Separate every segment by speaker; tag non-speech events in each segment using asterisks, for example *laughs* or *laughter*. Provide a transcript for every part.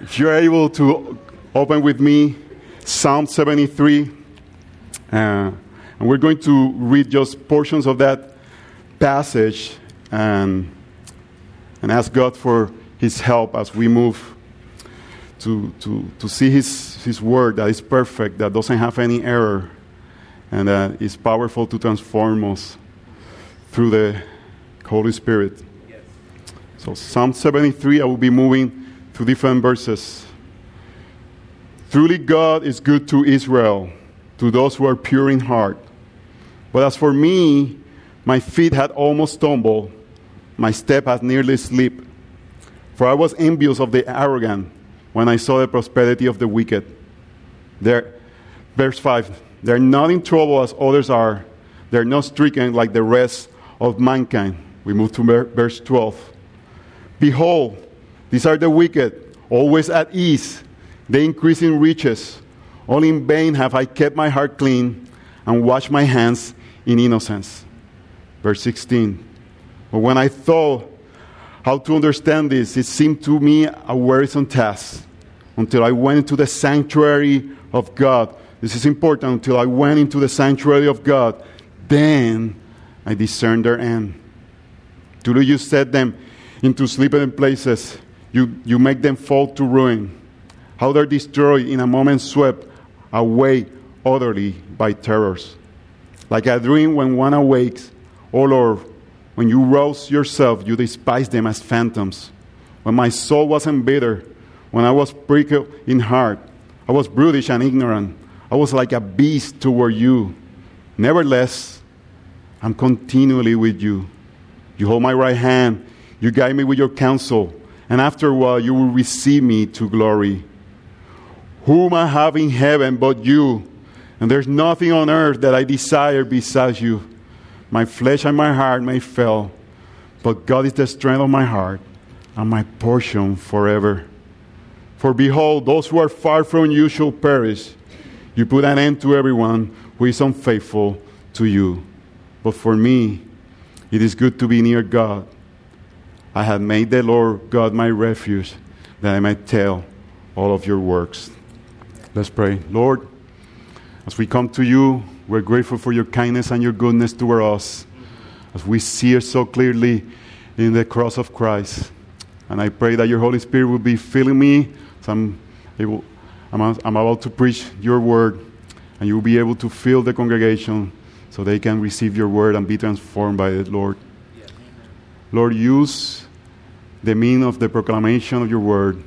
Speaker 1: if you're able to open with me Psalm 73, uh, and we're going to read just portions of that passage and, and ask God for His help as we move to, to, to see his, his word that is perfect, that doesn't have any error, and that is powerful to transform us through the Holy Spirit. Yes. So, Psalm 73, I will be moving through different verses. Truly, God is good to Israel, to those who are pure in heart. But as for me, my feet had almost stumbled, my step had nearly slipped. For I was envious of the arrogant when I saw the prosperity of the wicked. There, verse 5 They're not in trouble as others are, they're not stricken like the rest of mankind. We move to verse 12. Behold, these are the wicked, always at ease, they increase in riches. All in vain have I kept my heart clean and washed my hands in innocence. Verse 16. But when I thought how to understand this, it seemed to me a wearisome task until I went into the sanctuary of God. This is important until I went into the sanctuary of God. Then I discerned their end. Do you set them into sleeping places? You, you make them fall to ruin. How they're destroyed in a moment swept away utterly by terrors. Like a dream when one awakes, oh Lord, when you rose yourself, you despised them as phantoms. When my soul was embittered, when I was prickled in heart, I was brutish and ignorant. I was like a beast toward you. Nevertheless, I'm continually with you. You hold my right hand, you guide me with your counsel, and after a while you will receive me to glory. Whom I have in heaven but you, and there's nothing on earth that I desire besides you. My flesh and my heart may fail, but God is the strength of my heart and my portion forever. For behold, those who are far from you shall perish. You put an end to everyone who is unfaithful to you. But for me, it is good to be near God. I have made the Lord God my refuge, that I might tell all of your works. Let's pray. Lord, as we come to you, we're grateful for your kindness and your goodness toward us as we see it so clearly in the cross of Christ. And I pray that your Holy Spirit will be filling me so I'm, able, I'm, I'm about to preach your word, and you will be able to fill the congregation so they can receive your word and be transformed by it, Lord. Lord, use the mean of the proclamation of your word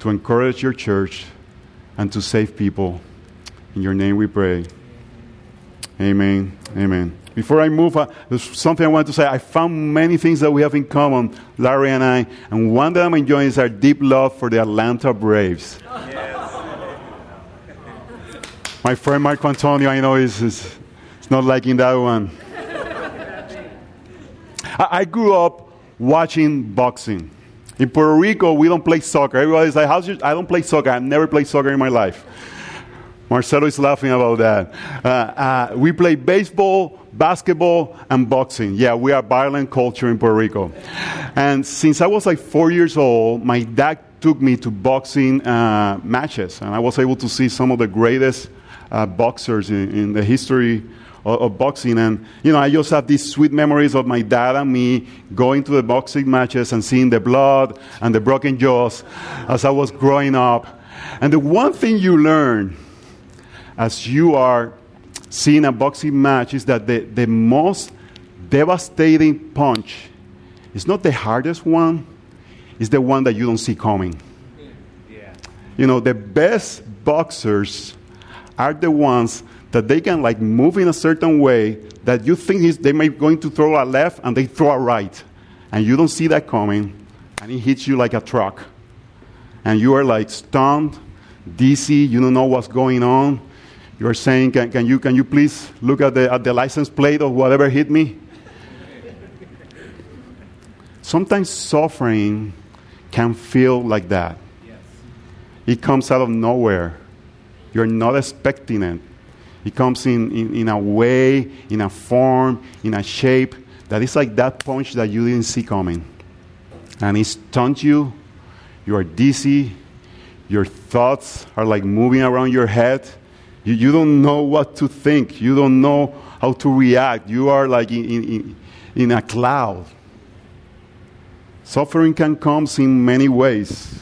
Speaker 1: to encourage your church and to save people. In your name we pray. Amen. Amen. Before I move, uh, there's something I want to say. I found many things that we have in common, Larry and I, and one that I'm enjoying is our deep love for the Atlanta Braves. Yes. My friend Marco Antonio, I know, is, is, is not liking that one. I, grew up watching boxing. In Puerto Rico, we don't play soccer. Everybody's like, How's your? I don't play soccer. I've never played soccer in my life. Marcelo is laughing about that. Uh, uh, we play baseball, basketball, and boxing. Yeah, we are violent culture in Puerto Rico. And since I was like four years old, my dad took me to boxing uh, matches, and I was able to see some of the greatest uh, boxers in, in, the history of, of, boxing. And, you know, I just have these sweet memories of my dad and me going to the boxing matches and seeing the blood and the broken jaws as I was growing up. And the one thing you learn as you are seeing a boxing match is that the, the most devastating punch is not the hardest one, it's the one that you don't see coming. Yeah. You know, the best boxers are the ones that they can like move in a certain way that you think is, they may going to throw a left and they throw a right. And you don't see that coming, and it hits you like a truck. And you are like stunned, dizzy, you don't know what's going on you're saying, can, can, you, can you please look at the, at the license plate of whatever hit me? Sometimes suffering can feel like that. Yes. It comes out of nowhere. You're not expecting it. It comes in, in, in a way, in a form, in a shape that is like that punch that you didn't see coming. And it stuns you. You are dizzy. your thoughts are like moving around your head. You, you don't know what to think. You don't know how to react. You are like in, in, in a cloud. Suffering can come in many ways.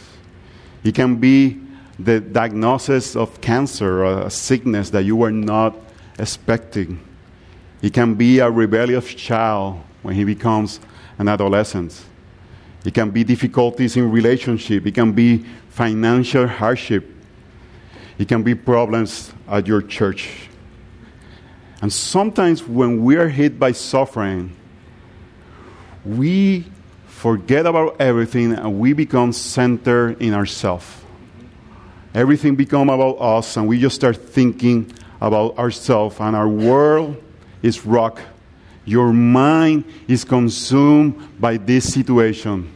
Speaker 1: It can be the diagnosis of cancer or a sickness that you were not expecting. It can be a rebellious child when he becomes an adolescent. It can be difficulties in relationship. It can be financial hardship. It can be problems at your church. And sometimes when we are hit by suffering, we forget about everything and we become centered in ourselves. Everything become about us and we just start thinking about ourselves and our world is rock Your mind is consumed by this situation.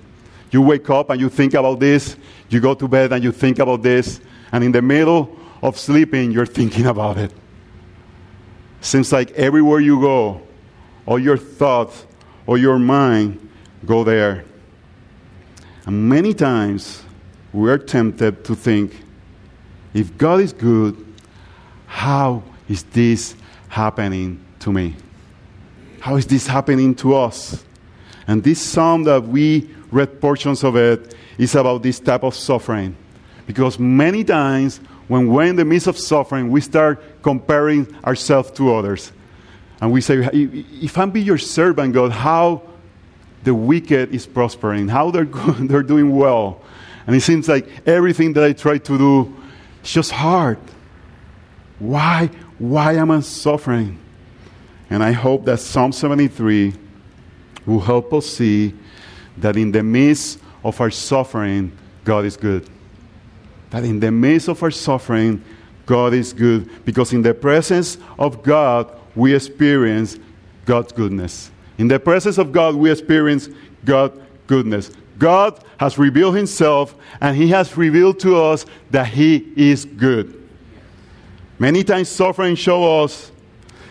Speaker 1: You wake up and you think about this, you go to bed and you think about this, and in the middle of sleeping, you're thinking about it. Seems like everywhere you go, all your thoughts or your mind go there. And many times we are tempted to think if God is good, how is this happening to me? How is this happening to us? And this psalm that we read portions of it is about this type of suffering. Because many times when we're in the midst of suffering, we start comparing ourselves to others. And we say, if I'm be your servant, God, how the wicked is prospering, how they're, *laughs* they're doing well. And it seems like everything that I try to do is just hard. Why? Why am I suffering? And I hope that Psalm 73 will help us see that in the midst of our suffering, God is good. That in the midst of our suffering, God is good. Because in the presence of God, we experience God's goodness. In the presence of God, we experience God's goodness. God has revealed Himself, and He has revealed to us that He is good. Many times, suffering shows us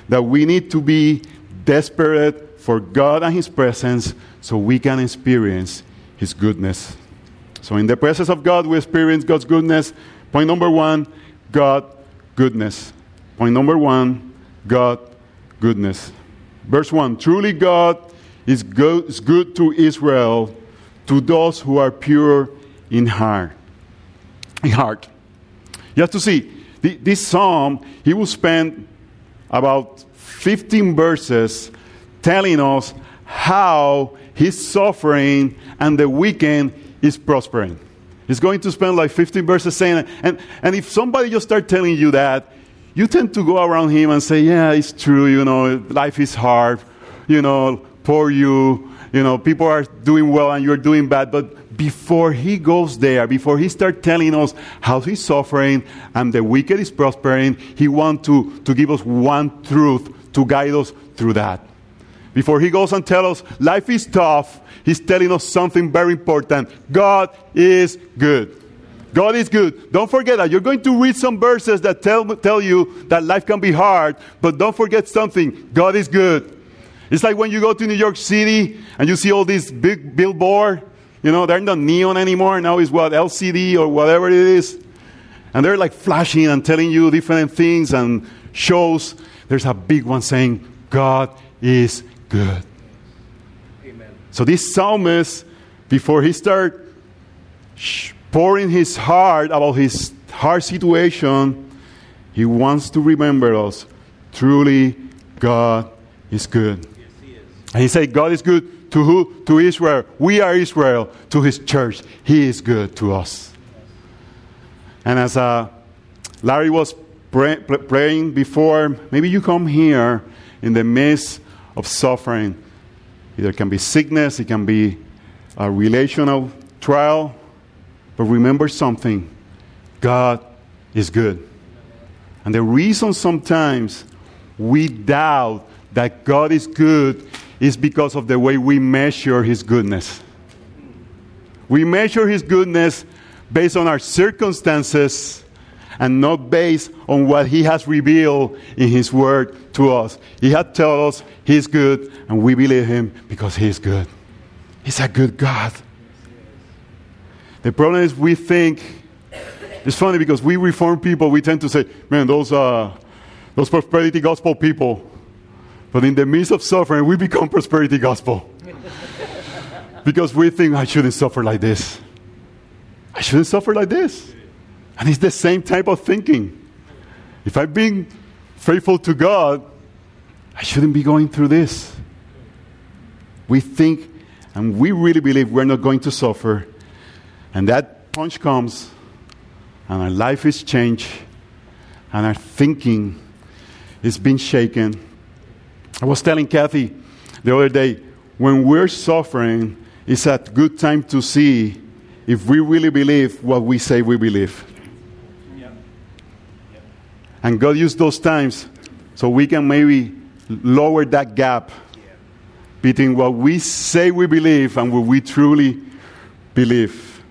Speaker 1: that we need to be desperate for God and His presence so we can experience His goodness. So, in the presence of God, we experience God's goodness. Point number one God goodness. Point number one God goodness. Verse 1 Truly, God is good to Israel, to those who are pure in heart. In heart. You have to see, this psalm, he will spend about 15 verses telling us how his suffering and the weekend is prospering. He's going to spend like 15 verses saying. And, and if somebody just start telling you that, you tend to go around him and say, yeah, it's true, you know, life is hard, you know, poor you, you know, people are doing well and you're doing bad. But before he goes there, before he starts telling us how he's suffering and the wicked is prospering, he wants to, to give us one truth to guide us through that. Before he goes and tells us life is tough, he's telling us something very important. God is good. God is good. Don't forget that. You're going to read some verses that tell, tell you that life can be hard, but don't forget something. God is good. It's like when you go to New York City and you see all these big billboard. You know, they're not neon anymore. Now it's what, LCD or whatever it is. And they're like flashing and telling you different things and shows. There's a big one saying, God is good. Amen. So this psalmist, before he start pouring his heart about his hard situation, he wants to remember us. Truly, God is good. And he said, God is good to who? To Israel. We are Israel. To his church. He is good to us. And as uh, Larry was pray, praying before, maybe you come here in the midst of suffering. Either can be sickness, it can be a relational trial. But remember something God is good. And the reason sometimes we doubt that God is good is because of the way we measure His goodness. We measure His goodness based on our circumstances and not based on what He has revealed in His Word to us. He had told us He's good, and we believe Him because He's good. He's a good God. The problem is we think It's funny because we reform people, we tend to say, man, those, uh, those prosperity gospel people. But in the midst of suffering, we become prosperity gospel. because we think, I shouldn't suffer like this. I shouldn't suffer like this. And it's the same type of thinking. If I've been faithful to God, I shouldn't be going through this. We think and we really believe we're not going to suffer. And that punch comes, and our life is changed, and our thinking is being shaken. I was telling Kathy the other day when we're suffering, it's a good time to see if we really believe what we say we believe. And God used those times so we can maybe lower that gap between what we say we believe and what we truly believe.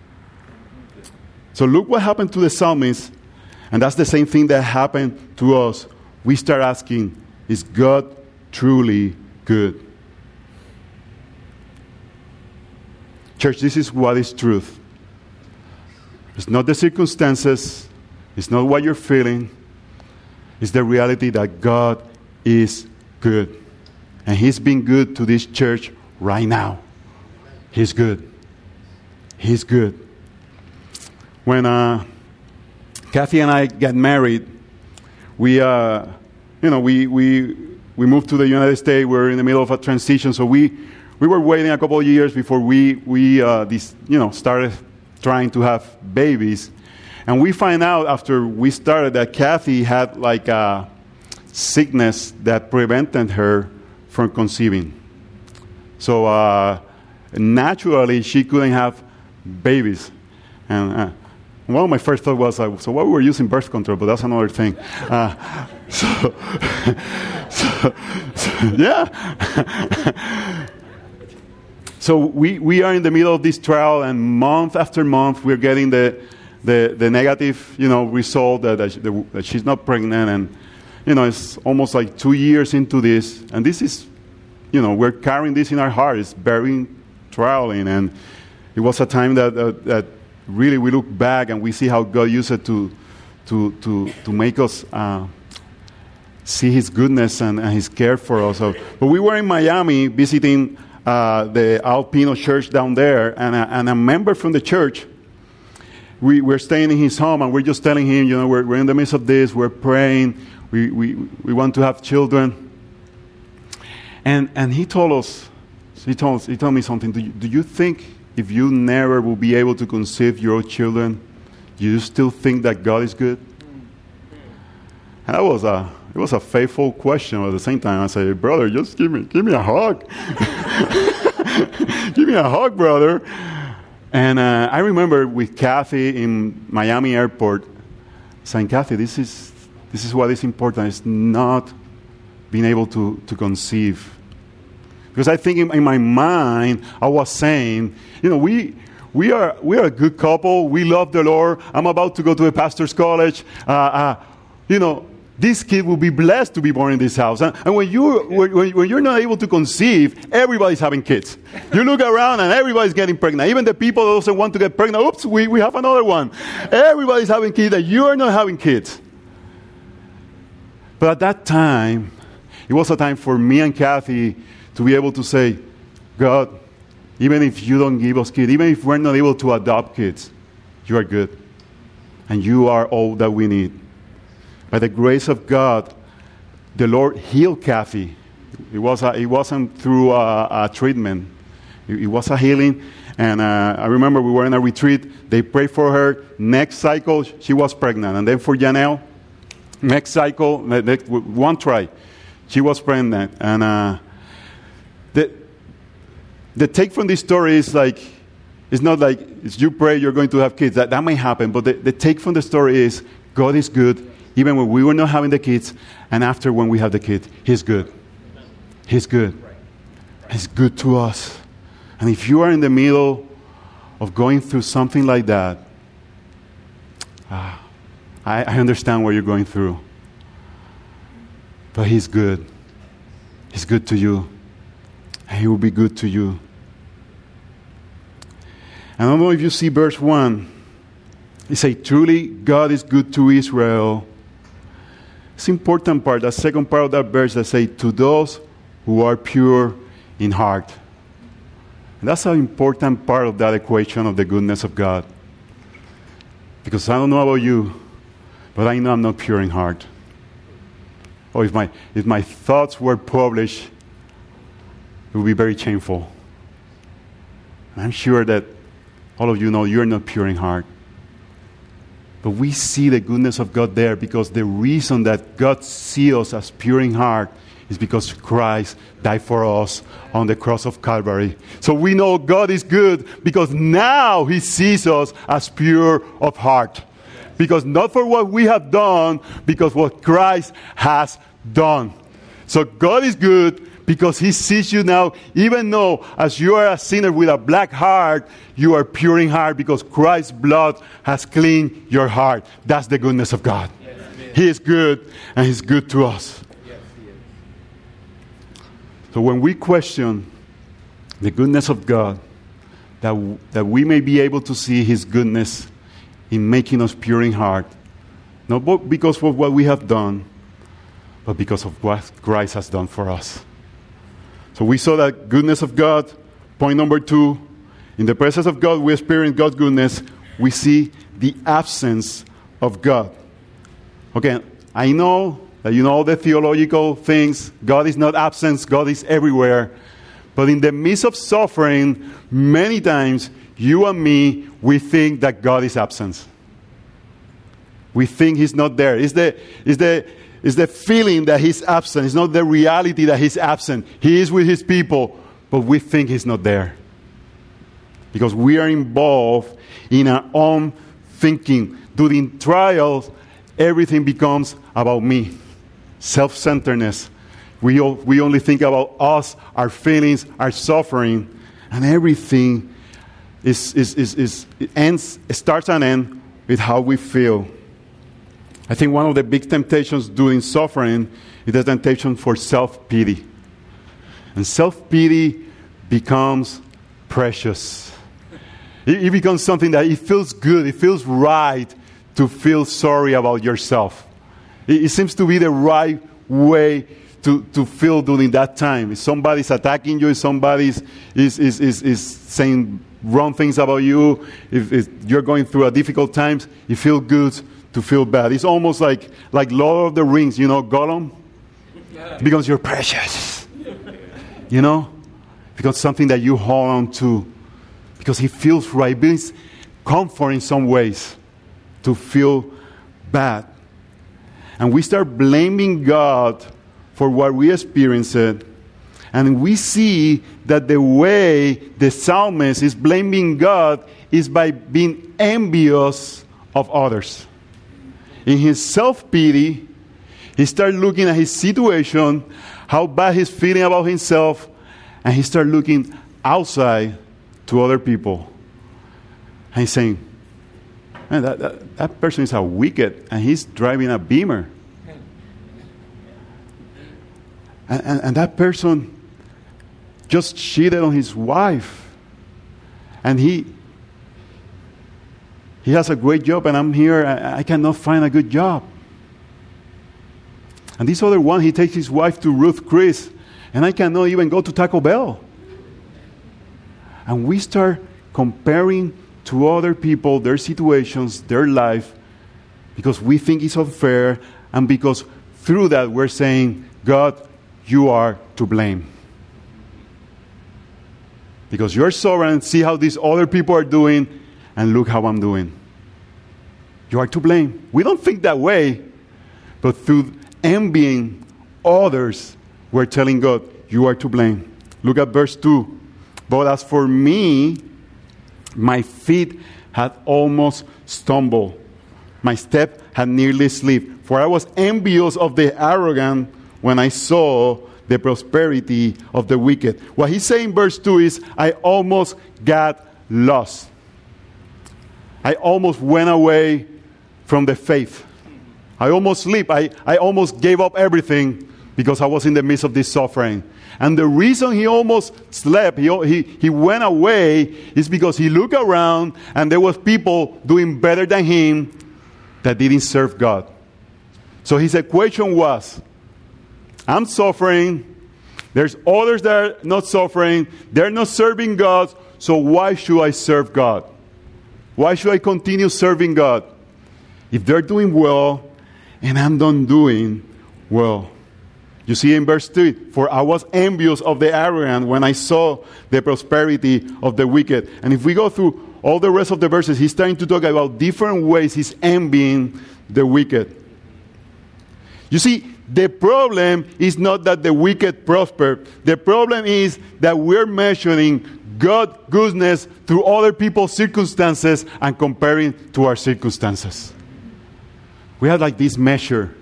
Speaker 1: So look what happened to the psalmist, and that's the same thing that happened to us. We start asking, is God truly good? Church, this is what is truth. It's not the circumstances, it's not what you're feeling, it's the reality that God is good. And He's been good to this church right now. He's good. He's good. When uh, Kathy and I got married, we, uh, you know, we, we, we moved to the United States. We are in the middle of a transition, so we, we were waiting a couple of years before we, we uh, this, you know, started trying to have babies. And we find out after we started that Kathy had like a sickness that prevented her from conceiving. So uh, naturally, she couldn't have babies. And uh, of my first thought was, uh, so why were we were using birth control? But that's another thing. So, so, so, yeah. so we, we are in the middle of this trial, and month after month, we're getting the, the, the negative, you know, result that, that, that she's not pregnant, and you know, it's almost like two years into this, and this is, you know, we're carrying this in our heart. It's very trialing, and it was a time that, that really we look back and we see how God used it to, to, to, to make us uh, see His goodness and, and, His care for us. So, but we were in Miami visiting uh, the Alpino church down there, and a, and a member from the church we, we're staying in his home and we're just telling him, you know, we're, we're in the midst of this, we're praying, we, we, we want to have children. And, and he told us, he told, us, he told me something. Do you, do you think if you never will be able to conceive your children, you still think that God is good? And that was a, it was a faithful question. At the same time, I said, brother, just give me, give me a hug. *laughs* give me a hug, brother. And uh, I remember with Kathy in Miami airport saying, Kathy, this is, this is what is important. It's not being able to, to conceive. Because I think in, in my mind, I was saying, you know, we, we are, we are a good couple. We love the Lord. I'm about to go to a pastor's college. Uh, uh, you know, this kid will be blessed to be born in this house. And, and when, you, when, when, you're not able to conceive, everybody's having kids. You look around and everybody's getting pregnant. Even the people that also want to get pregnant, oops, we, we have another one. Everybody's having kids and you are not having kids. But at that time, it was a time for me and Kathy to be able to say, God, even if you don't give us kids, even if we're not able to adopt kids, you are good. And you are all that we need. By the grace of God, the Lord healed Kathy. It, was a, it wasn't through a, a treatment, it, it, was a healing. And uh, I remember we were in a retreat. They prayed for her. Next cycle, she was pregnant. And then for Janelle, next cycle, one try, she was pregnant. And uh, the, the take from this story is like, it's not like it's you pray you're going to have kids. That, that may happen. But the, the take from the story is God is good even when we were not having the kids, and after when we have the kids, He's good. He's good. He's good to us. And if you are in the middle of going through something like that, ah, I, I understand what you're going through. But He's good. He's good to you. And He will be good to you. I don't know if you see verse 1. He say, truly God is good to Israel. It's important part, the second part of that verse that say, to those who are pure in heart. And that's an important part of that equation of the goodness of God. Because I don't know about you, but I know I'm not pure in heart. Or if my, if my thoughts were published, it would be very shameful. And I'm sure that all of you know you're not pure in heart. But we see the goodness of God there because the reason that God sees us as pure in heart is because Christ died for us on the cross of Calvary. So we know God is good because now He sees us as pure of heart. Because not for what we have done, because what Christ has done. So God is good because He sees you now, even though as you are a sinner with a black heart, you are pure in heart because Christ's blood has cleaned your heart. That's the goodness of God. Yes, he is good and He's good to us. So when we question the goodness of God, that, w- that we may be able to see His goodness in making us pure in heart, not because of what we have done, but because of what Christ has done for us. So we saw that goodness of God. Point number two in the presence of God, we experience God's goodness. We see the absence of God. Okay, I know that you know the theological things. God is not absent, God is everywhere. But in the midst of suffering, many times, you and me, we think that God is absent. We think He's not there. It's the, it's the, it's the feeling that He's absent. It's not the reality that He's absent. He is with His people, but we think He's not there. Because we are involved in our own thinking. During trials, everything becomes about me self centeredness. We, we only think about us, our feelings, our suffering, and everything is, is, is, is ends, starts and ends with how we feel. I think one of the big temptations during suffering is the temptation for self pity. And self pity becomes precious. It, becomes something that it feels good, it feels right to feel sorry about yourself. It, it seems to be the right way to, to feel during that time. If somebody's attacking you, if somebody's is, is, is, is saying wrong things about you, if, if you're going through a difficult times, you feel good to feel bad. It's almost like, like Lord of the Rings, you know, Gollum? Because you're precious. You know? Because something that you hold on to. Because he feels right. Brings comfort in some ways to feel bad and we start blaming God for what we experienced, and we see that the way the psalmist is blaming God is by being envious of others. In his self pity, he starts looking at his situation, how bad he's feeling about himself, and he starts looking outside to other people. And he's saying, Man, that, that, that person is a wicked, and he's driving a beamer. And, and, and, that person just cheated on his wife. And he, he has a great job, and I'm here, I, cannot find a good job. And this other one, he takes his wife to Ruth Chris, and I cannot even go to Taco Bell. And we start comparing to other people, their situations, their life, because we think it's unfair, and because through that we're saying, God, you are to blame. Because you're sovereign, see how these other people are doing, and look how I'm doing. You are to blame. We don't think that way, but through envying others, we're telling God, You are to blame. Look at verse 2. But as for me, my feet had almost stumbled. My step had nearly slipped. For I was envious of the arrogant when I saw the prosperity of the wicked. What he's saying in verse 2 is, I almost got lost. I almost went away from the faith. I almost sleep. I, I almost gave up everything because I was in the midst of this suffering. And the reason he almost slept, he, he, he went away, is because he looked around and there was people doing better than him that didn't serve God. So his equation was, I'm suffering, there's others that are not suffering, they're not serving God, so why should I serve God? Why should I continue serving God? If they're doing well and I'm not doing well. You see in verse 3 For I was envious of the arrogant when I saw the prosperity of the wicked. And if we go through all the rest of the verses, he's trying to talk about different ways he's envying the wicked. You see, the problem is not that the wicked prosper. The problem is that we're measuring God's goodness through other people's circumstances and comparing to our circumstances. We have like this measure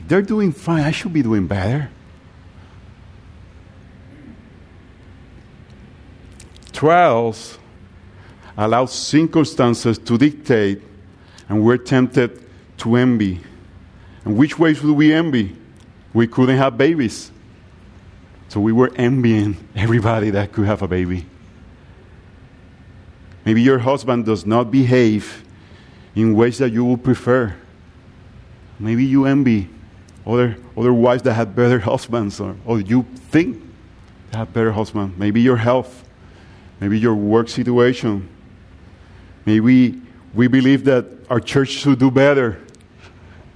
Speaker 1: If they're doing fine. I should be doing better. Trials allow circumstances to dictate, and we're tempted to envy. And which ways would we envy? We couldn't have babies. So we were envying everybody that could have a baby. Maybe your husband does not behave in ways that you would prefer. Maybe you envy other, other wives that have better husbands, or, or you think they have better husbands. Maybe your health, maybe your work situation. Maybe we believe that our church should do better.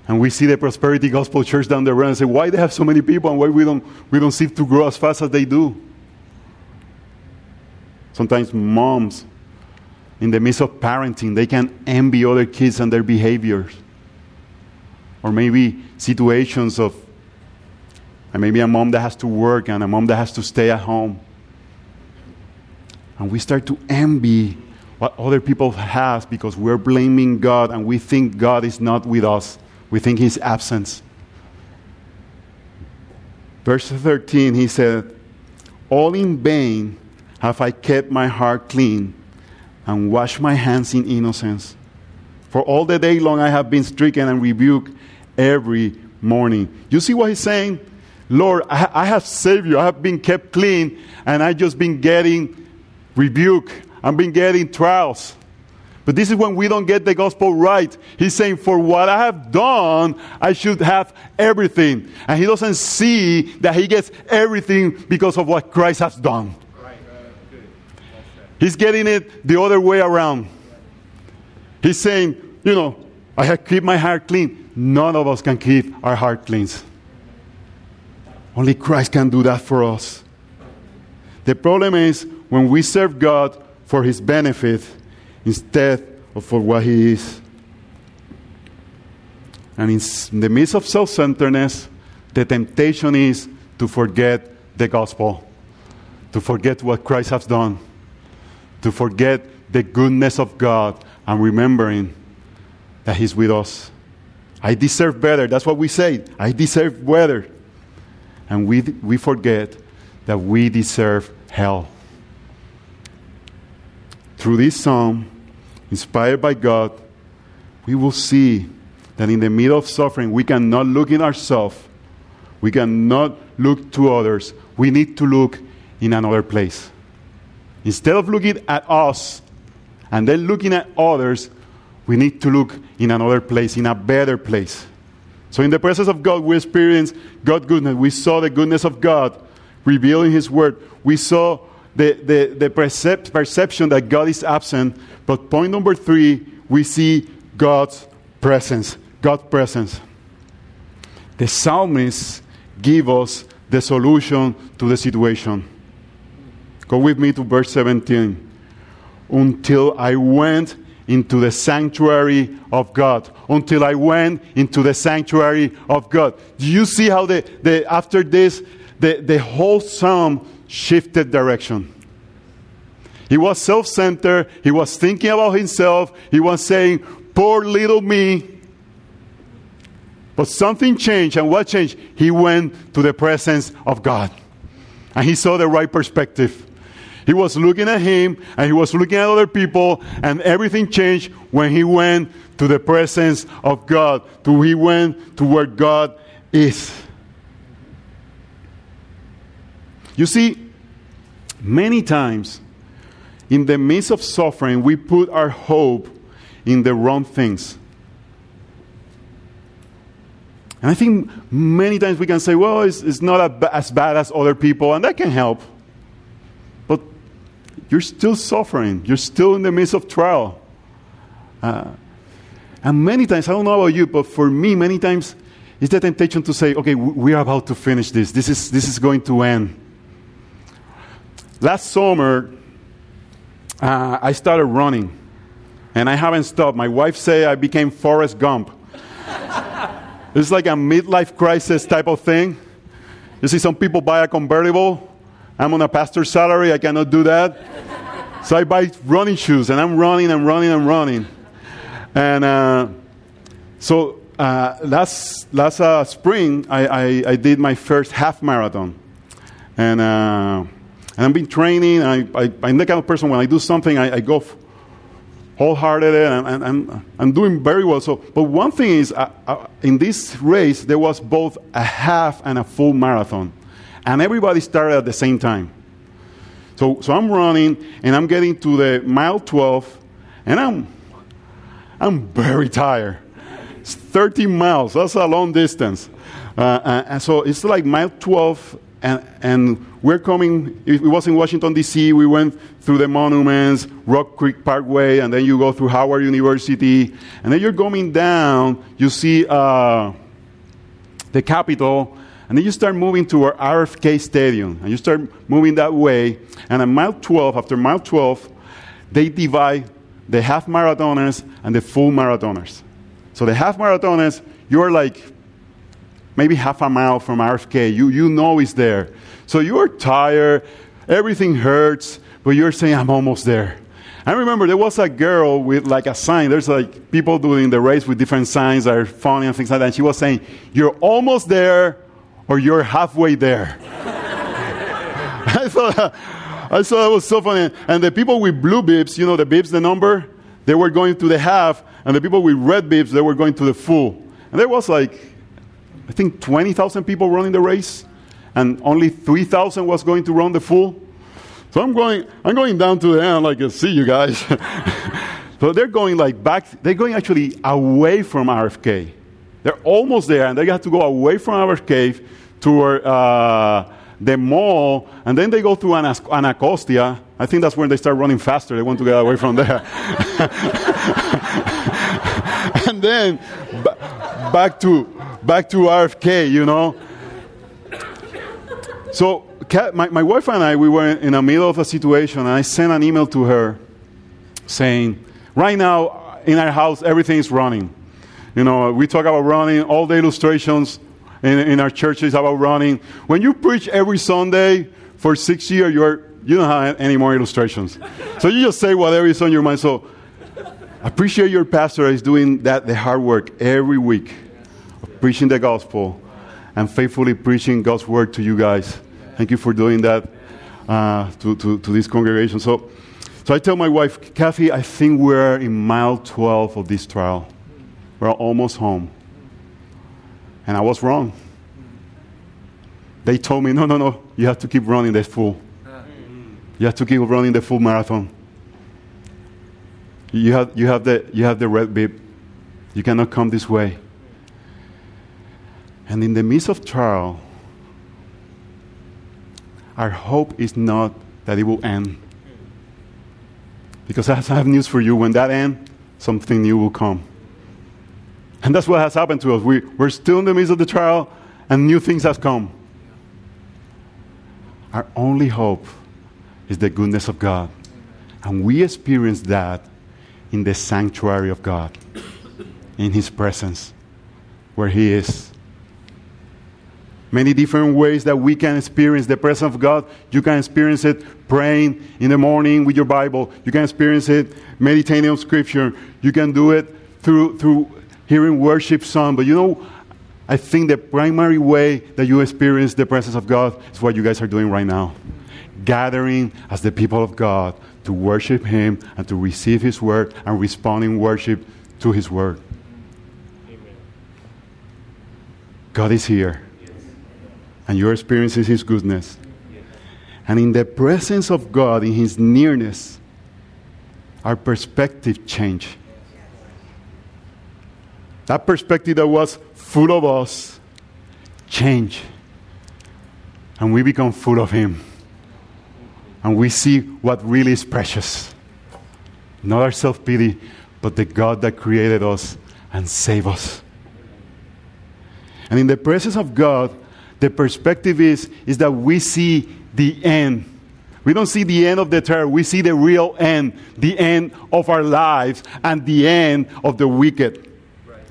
Speaker 1: And we see the Prosperity Gospel Church down the road and say, why they have so many people and why we don't, we don't seem to grow as fast as they do? Sometimes moms, in the midst of parenting, they can envy other kids and their behaviors. Or maybe situations of and maybe a mom that has to work and a mom that has to stay at home. And we start to envy what other people have because we're blaming God and we think God is not with us. We think He's absent. Verse 13, he said, All in vain have I kept my heart clean and washed my hands in innocence. For all the day long I have been stricken and rebuked every morning. You see what he's saying? Lord, I, I have saved you. I have been kept clean, and I've just been getting rebuke. I've been getting trials. But this is when we don't get the gospel right. He's saying, For what I have done, I should have everything. And he doesn't see that he gets everything because of what Christ has done. He's getting it the other way around. He's saying, You know, I have kept my heart clean. None of us can keep our heart clean. Only Christ can do that for us. The problem is when we serve God for His benefit instead of for what He is. And in the midst of self centeredness, the temptation is to forget the gospel, to forget what Christ has done, to forget the goodness of God, and remembering that He's with us. I deserve better. That's what we say. I deserve better. And we, we forget that we deserve hell. Through this psalm, inspired by God, we will see that in the middle of suffering, we cannot look in ourselves. We cannot look to others. We need to look in another place. Instead of looking at us and then looking at others, we need to look in another place, in a better place. So, in the presence of God, we experience God's goodness. We saw the goodness of God revealed in His Word. We saw the, the, the percep- perception that God is absent. But point number three, we see God's presence. God's presence. The psalmists give us the solution to the situation. Go with me to verse 17. Until I went into the sanctuary of God until I went into the sanctuary of God. Do you see how the, the after this the, the whole psalm shifted direction? He was self centered, he was thinking about himself, he was saying, Poor little me. But something changed, and what changed? He went to the presence of God. And he saw the right perspective. He was looking at him and he was looking at other people, and everything changed when he went to the presence of God. To he went to where God is. You see, many times in the midst of suffering, we put our hope in the wrong things. And I think many times we can say, well, it's, it's not as bad as other people, and that can help. But you're still suffering, you're still in the midst of trial. Uh, and many times, I don't know about you, but for me, many times, it's the temptation to say, okay, we are about to finish this. This is, this is going to end. Last summer, uh, I started running, and I haven't stopped. My wife say I became Forrest Gump. *laughs* it's like a midlife crisis type of thing. You see, some people buy a convertible. I'm on a pastor's salary. I cannot do that. so I buy running shoes, and I'm running and running and running. And uh, so uh, last last uh, spring, I, I, I, did my first half marathon, and uh, and I've been training. I, I, I'm the kind of person when I do something, I, I go wholehearted, and, and, and, I'm doing very well. So, but one thing is, uh, uh, in this race, there was both a half and a full marathon, and everybody started at the same time. So, so I'm running, and I'm getting to the mile 12, and I'm I'm very tired. It's 13 miles. That's a long distance. Uh, uh and so it's like mile 12, and, and we're coming. It was in Washington, D.C. We went through the monuments, Rock Creek Parkway, and then you go through Howard University. And then you're going down, you see uh, the Capitol, and then you start moving to our RFK Stadium. And you start moving that way. And at mile 12, after mile 12, they divide the half marathoners and the full marathoners. So the half marathoners, you're like maybe half a mile from RFK. You, you know it's there. So you're tired, everything hurts, but you're saying, I'm almost there. I remember there was a girl with like a sign. There's like people doing the race with different signs that are funny and things like that. And she was saying, You're almost there or you're halfway there. *laughs* I thought, I thought it was so funny. And the people with blue bibs, you know, the bibs, the number, they were going to the half, and the people with red bibs, they were going to the full. And there was like, I think 20,000 people running the race, and only 3,000 was going to run the full. So I'm going, I'm going down to the end, like, see you guys. *laughs* so they're going like back, they're going actually away from RFK. They're almost there, and they have to go away from RFK toward, uh, the mall, and then they go through Anacostia. I think that's when they start running faster. They want to get away from there. *laughs* and then b- back to back to RFK, you know. So my, my wife and I, we were in the middle of a situation, and I sent an email to her saying, right now in our house, everything is running. You know, we talk about running, all the illustrations in, in our churches about running. When you preach every Sunday for six years, you're, you don't have any more illustrations. so you just say whatever is on your mind. So appreciate your pastor is doing that, the hard work every week, preaching the gospel and faithfully preaching God's word to you guys. Thank you for doing that uh, to, to, to this congregation. So, so I tell my wife, Kathy, I think we're in mile 12 of this trial. We're almost home. And I was wrong. They told me, no, no, no, you have to keep running the full. You have to keep running the full marathon. You have, you have, the, you have the red bib. You cannot come this way. And in the midst of trial, our hope is not that it will end. Because as I have news for you. When that ends, something new will come. And that's what has happened to us. We, we're still in the midst of the trial, and new things have come. Our only hope is the goodness of God. And we experience that in the sanctuary of God, in His presence, where He is. Many different ways that we can experience the presence of God. You can experience it praying in the morning with your Bible. You can experience it meditating on Scripture. You can do it through, through hearing worship song. But you know, I think the primary way that you experience the presence of God is what you guys are doing right now gathering as the people of God to worship Him and to receive His word and respond in worship to His word. God is here. And your experience is His goodness. And in the presence of God, in His nearness, our perspective change. That perspective that was full of us change. And we become full of Him. And we see what really is precious. Not our self pity, but the God that created us and saved us. And in the presence of God, the perspective is, is that we see the end. We don't see the end of the terror, we see the real end, the end of our lives, and the end of the wicked. Right.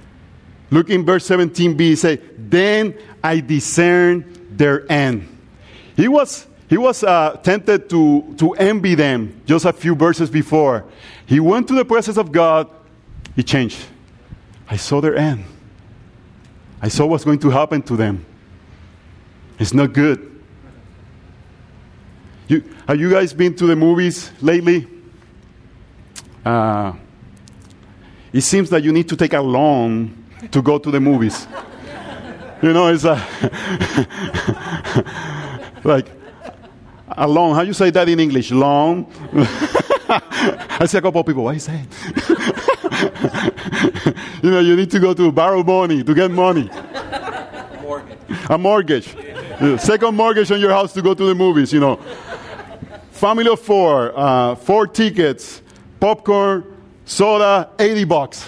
Speaker 1: Look in verse 17b, say, Then I discern their end. He was, he was uh, tempted to, to envy them just a few verses before. He went to the presence of God, he changed. I saw their end. I saw what's going to happen to them. It's not good. You, have you guys been to the movies lately? Uh, it seems that you need to take a loan to go to the movies. *laughs* you know, it's a *laughs* like a loan. How you say that in English? Loan. *laughs* I see a couple of people. What are you saying? you know, you need to go to borrow money to get money. A mortgage. A mortgage. *laughs* Second mortgage on your house to go to the movies, you know. Family of four, uh, four tickets, popcorn, soda, 80 bucks.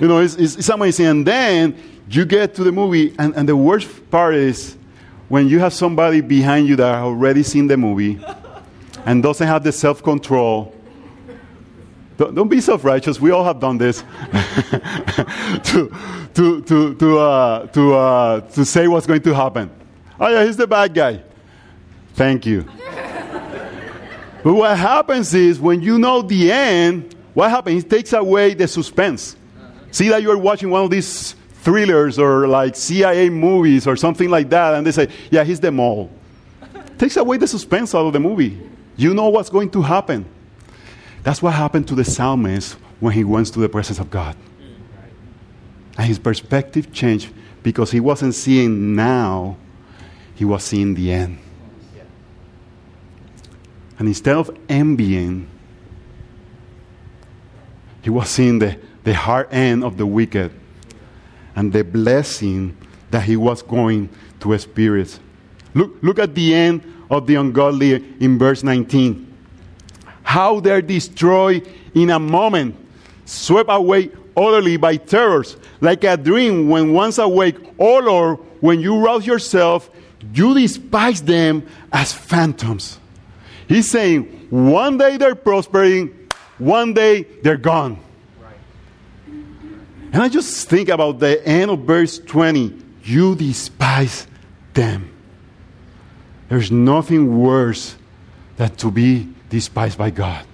Speaker 1: You know, it's, it's, amazing. And then you get to the movie, and, and the worst part is when you have somebody behind you that already seen the movie and doesn't have the self control don't, be self righteous. We all have done this. *laughs* to, to, to, to, uh, to, uh, to say what's going to happen. Oh, yeah, he's the bad guy. Thank you. but what happens is when you know the end, what happens? It takes away the suspense. See that you're watching one of these thrillers or like CIA movies or something like that, and they say, yeah, he's the mole. takes away the suspense out of the movie. You know what's going to happen. That's what happened to the psalmist when he went to the presence of God. And his perspective changed because he wasn't seeing now, he was seeing the end. And instead of envying, he was seeing the, the hard end of the wicked and the blessing that he was going to experience. Look, look at the end of the ungodly in verse 19 how they're destroyed in a moment, swept away utterly by terrors, like a dream when once awake, oh Lord, when you rouse yourself, you despise them as phantoms. He's saying, one day they're prospering, one day they're gone. And I just think about the end of verse 20 you despise them. There's nothing worse than to be despised by God.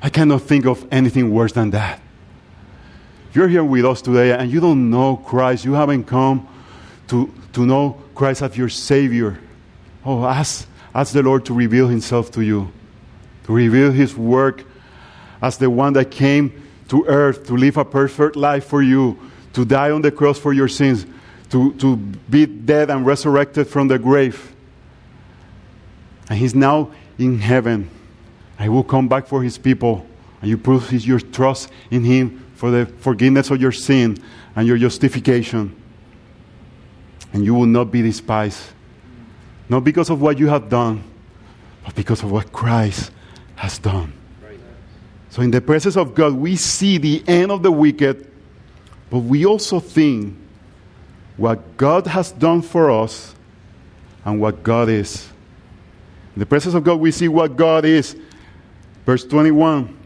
Speaker 1: I cannot think of anything worse than that. You're here with us today and you don't know Christ, you haven't come to, to know Christ as your Savior, oh, ask, ask the Lord to reveal Himself to you, to reveal His work as the one that came to earth to live a perfect life for you, to die on the cross for your sins, to, to be dead and resurrected from the grave. And He's now in heaven I will come back for his people. And you prove your trust in him for the forgiveness of your sin and your justification. And you will not be despised. Not because of what you have done, but because of what Christ has done. So, in the presence of God, we see the end of the wicked, but we also think what God has done for us and what God is. In the presence of God, we see what God is Verse 21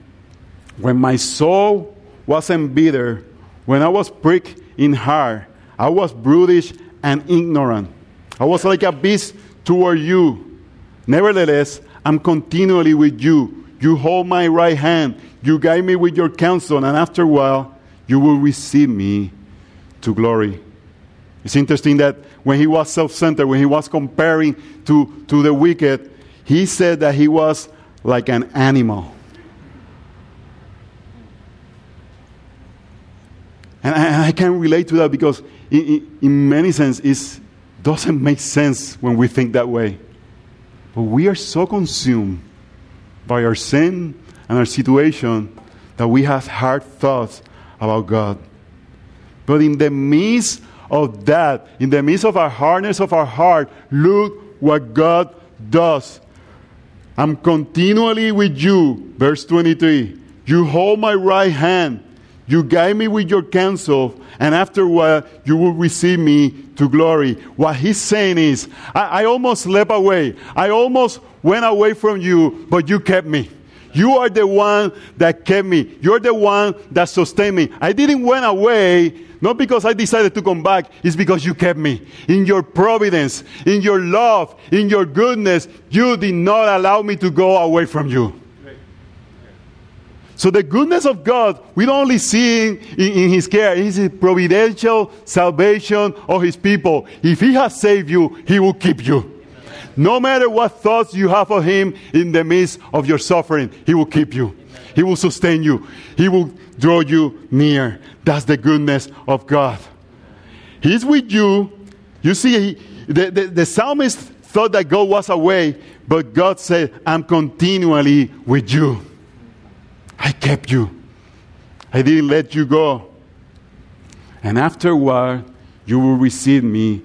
Speaker 1: When my soul was embittered, when I was pricked in heart, I was brutish and ignorant. I was like a beast toward you. Nevertheless, I'm continually with you. You hold my right hand. You guide me with your counsel, and after a while, you will receive me to glory. It's interesting that when he was self centered, when he was comparing to, to the wicked, he said that he was like an animal. And I, I can relate to that because, in, in, in many senses, it doesn't make sense when we think that way. But we are so consumed by our sin and our situation that we have hard thoughts about God. But in the midst of that, in the midst of our hardness of our heart, look what God does. I'm continually with you. Verse 23. You hold my right hand. You guide me with your counsel, and after a while, you will receive me to glory. What he's saying is, I, I almost slept away. I almost went away from you, but you kept me. You are the one that kept me. You're the one that sustained me. I didn't went away not because I decided to come back, it's because you kept me. In your providence, in your love, in your goodness, you did not allow me to go away from you. So the goodness of God, we don't only see in, in, in His care, His providential salvation of His people. If He has saved you, He will keep you. No matter what thoughts you have of Him in the midst of your suffering, He will keep you. He will sustain you. He will draw you near. That's the goodness of God. He's with you. You see, the, the, the psalmist thought that God was away, but God said, I'm continually with you. I kept you. I didn't let you go. And afterward, you will receive me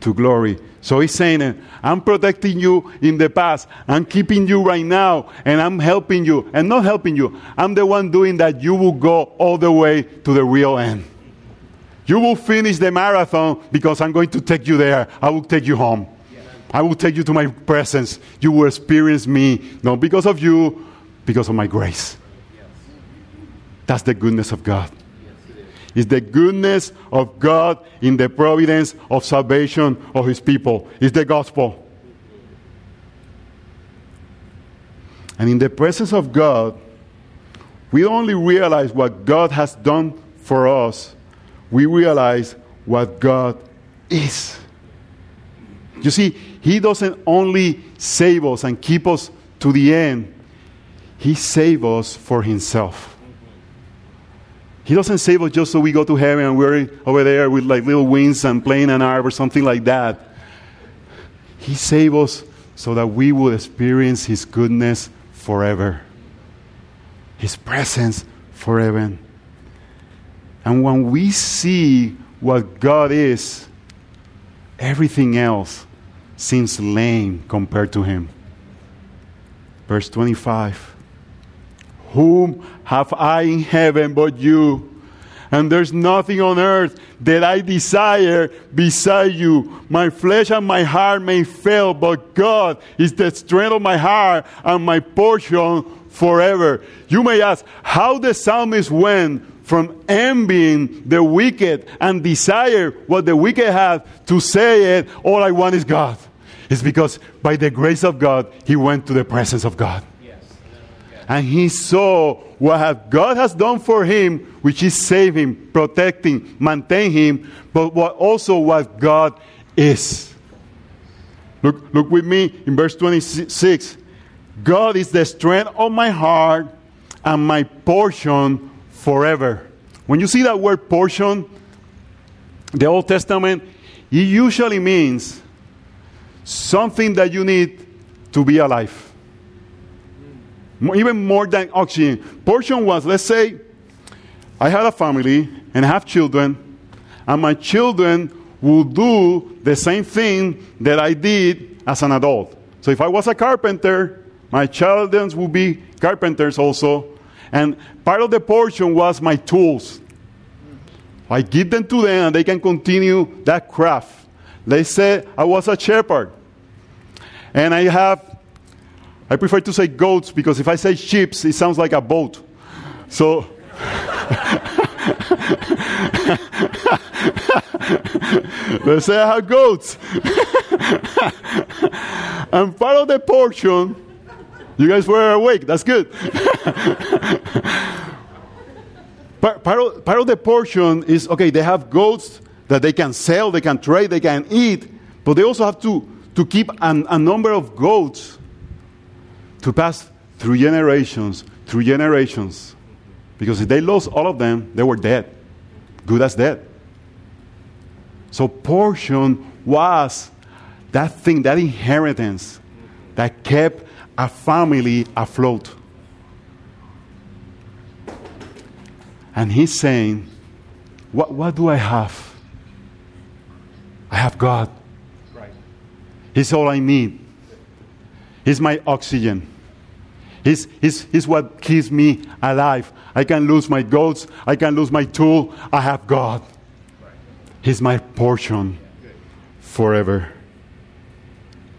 Speaker 1: to glory. So he's saying, eh, I'm protecting you in the past. I'm keeping you right now. And I'm helping you. And not helping you. I'm the one doing that. You will go all the way to the real end. You will finish the marathon because I'm going to take you there. I will take you home. I will take you to my presence. You will experience me, not because of you, because of my grace. That's the goodness of God. It's the goodness of God in the providence of salvation of His people. It's the gospel. And in the presence of God, we only realize what God has done for us, we realize what God is. You see, He doesn't only save us and keep us to the end, He saves us for Himself. He doesn't save us just so we go to heaven and we're over there with like little wings and playing an harp or something like that. He saved us so that we would experience His goodness forever, His presence forever. And when we see what God is, everything else seems lame compared to Him. Verse 25 whom have I in heaven but you? And there's nothing on earth that I desire beside you. My flesh and my heart may fail, but God is the strength of my heart and my portion forever. You may ask how the psalmist went from envying the wicked and desire what the wicked have to say it, all I want is God. It's because by the grace of God, he went to the presence of God and he saw what God has done for him, which is him, protecting, maintain him, but what also what God is. Look, look with me in verse 26. God is the strength of my heart and my portion forever. When you see that word portion, the Old Testament, it usually means something that you need to be alive even more than oxygen. Portion was, let's say, I had a family and I have children, and my children will do the same thing that I did as an adult. So if I was a carpenter, my children will be carpenters also. And part of the portion was my tools. I give them to them and they can continue that craft. They say I was a shepherd. And I have I prefer to say goats because if I say ships, it sounds like a boat. So. *laughs* Let's say I have goats. *laughs* and part of the portion, you guys were awake, that's good. *laughs* part, part, of, part of the portion is okay, they have goats that they can sell, they can trade, they can eat, but they also have to, to keep an, a number of goats to pass through generations, through generations. Because if they lost all of them, they were dead. good as dead. So, portion was that thing, that inheritance that kept a family afloat. And he's saying, What, what do I have? I have God.
Speaker 2: Right.
Speaker 1: He's all I need. He's my oxygen. He's, he's, he's what keeps me alive. I can lose my goats. I can lose my tool. I have God. He's my portion forever.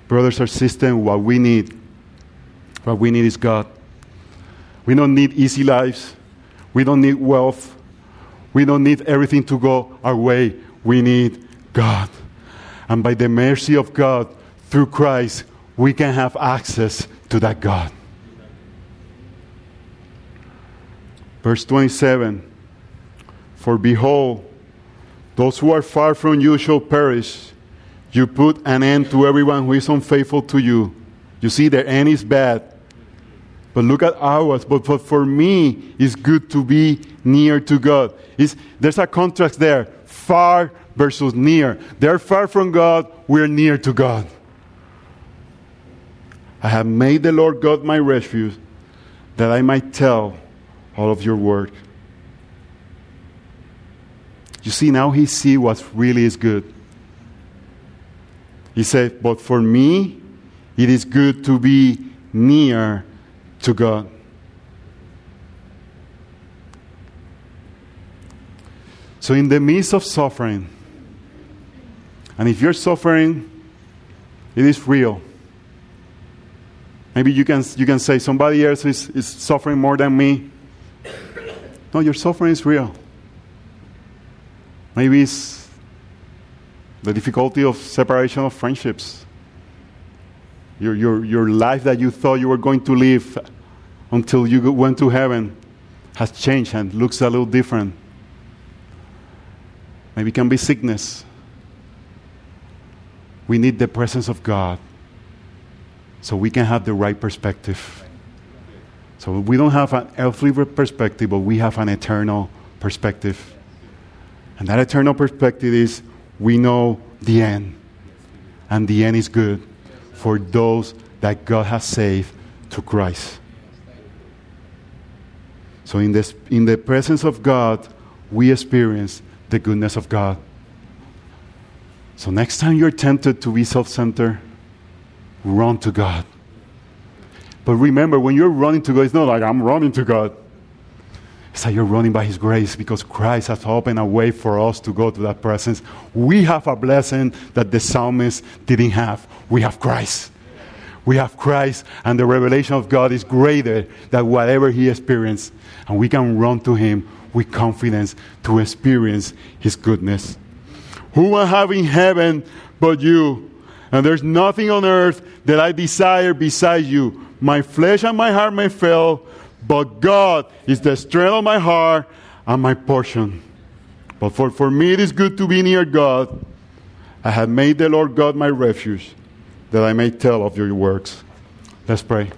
Speaker 1: Brothers or sisters, what we need, what we need is God. We don't need easy lives. We don't need wealth. We don't need everything to go our way. We need God. And by the mercy of God, through Christ, we can have access to that God. Verse 27 For behold, those who are far from you shall perish. You put an end to everyone who is unfaithful to you. You see, the end is bad. But look at ours. But, but for me, it's good to be near to God. It's, there's a contrast there far versus near. They're far from God, we're near to God. I have made the Lord God my refuge, that I might tell all of your work. You see, now he see what really is good. He said, But for me, it is good to be near to God. So, in the midst of suffering, and if you're suffering, it is real. Maybe you can, you can say somebody else is, is suffering more than me. No, your suffering is real. Maybe it's the difficulty of separation of friendships. Your, your, your life that you thought you were going to live until you went to heaven has changed and looks a little different. Maybe it can be sickness. We need the presence of God so we can have the right perspective. So we don't have an earthly perspective, but we have an eternal perspective. And that eternal perspective is we know the end. And the end is good for those that God has saved to Christ. So in, this, in the presence of God, we experience the goodness of God. So next time you're tempted to be self centered, run to God. But remember, when you're running to God, it's not like I'm running to God. It's like you're running by His grace because Christ has opened a way for us to go to that presence. We have a blessing that the psalmist didn't have. We have Christ. We have Christ, and the revelation of God is greater than whatever he experienced. And we can run to Him with confidence to experience His goodness. Who I have in heaven but you? And there's nothing on earth that I desire besides you. My flesh and my heart may fail, but God is the strength of my heart and my portion. But for, for me it is good to be near God. I have made the Lord God my refuge, that I may tell of your works. Let's pray.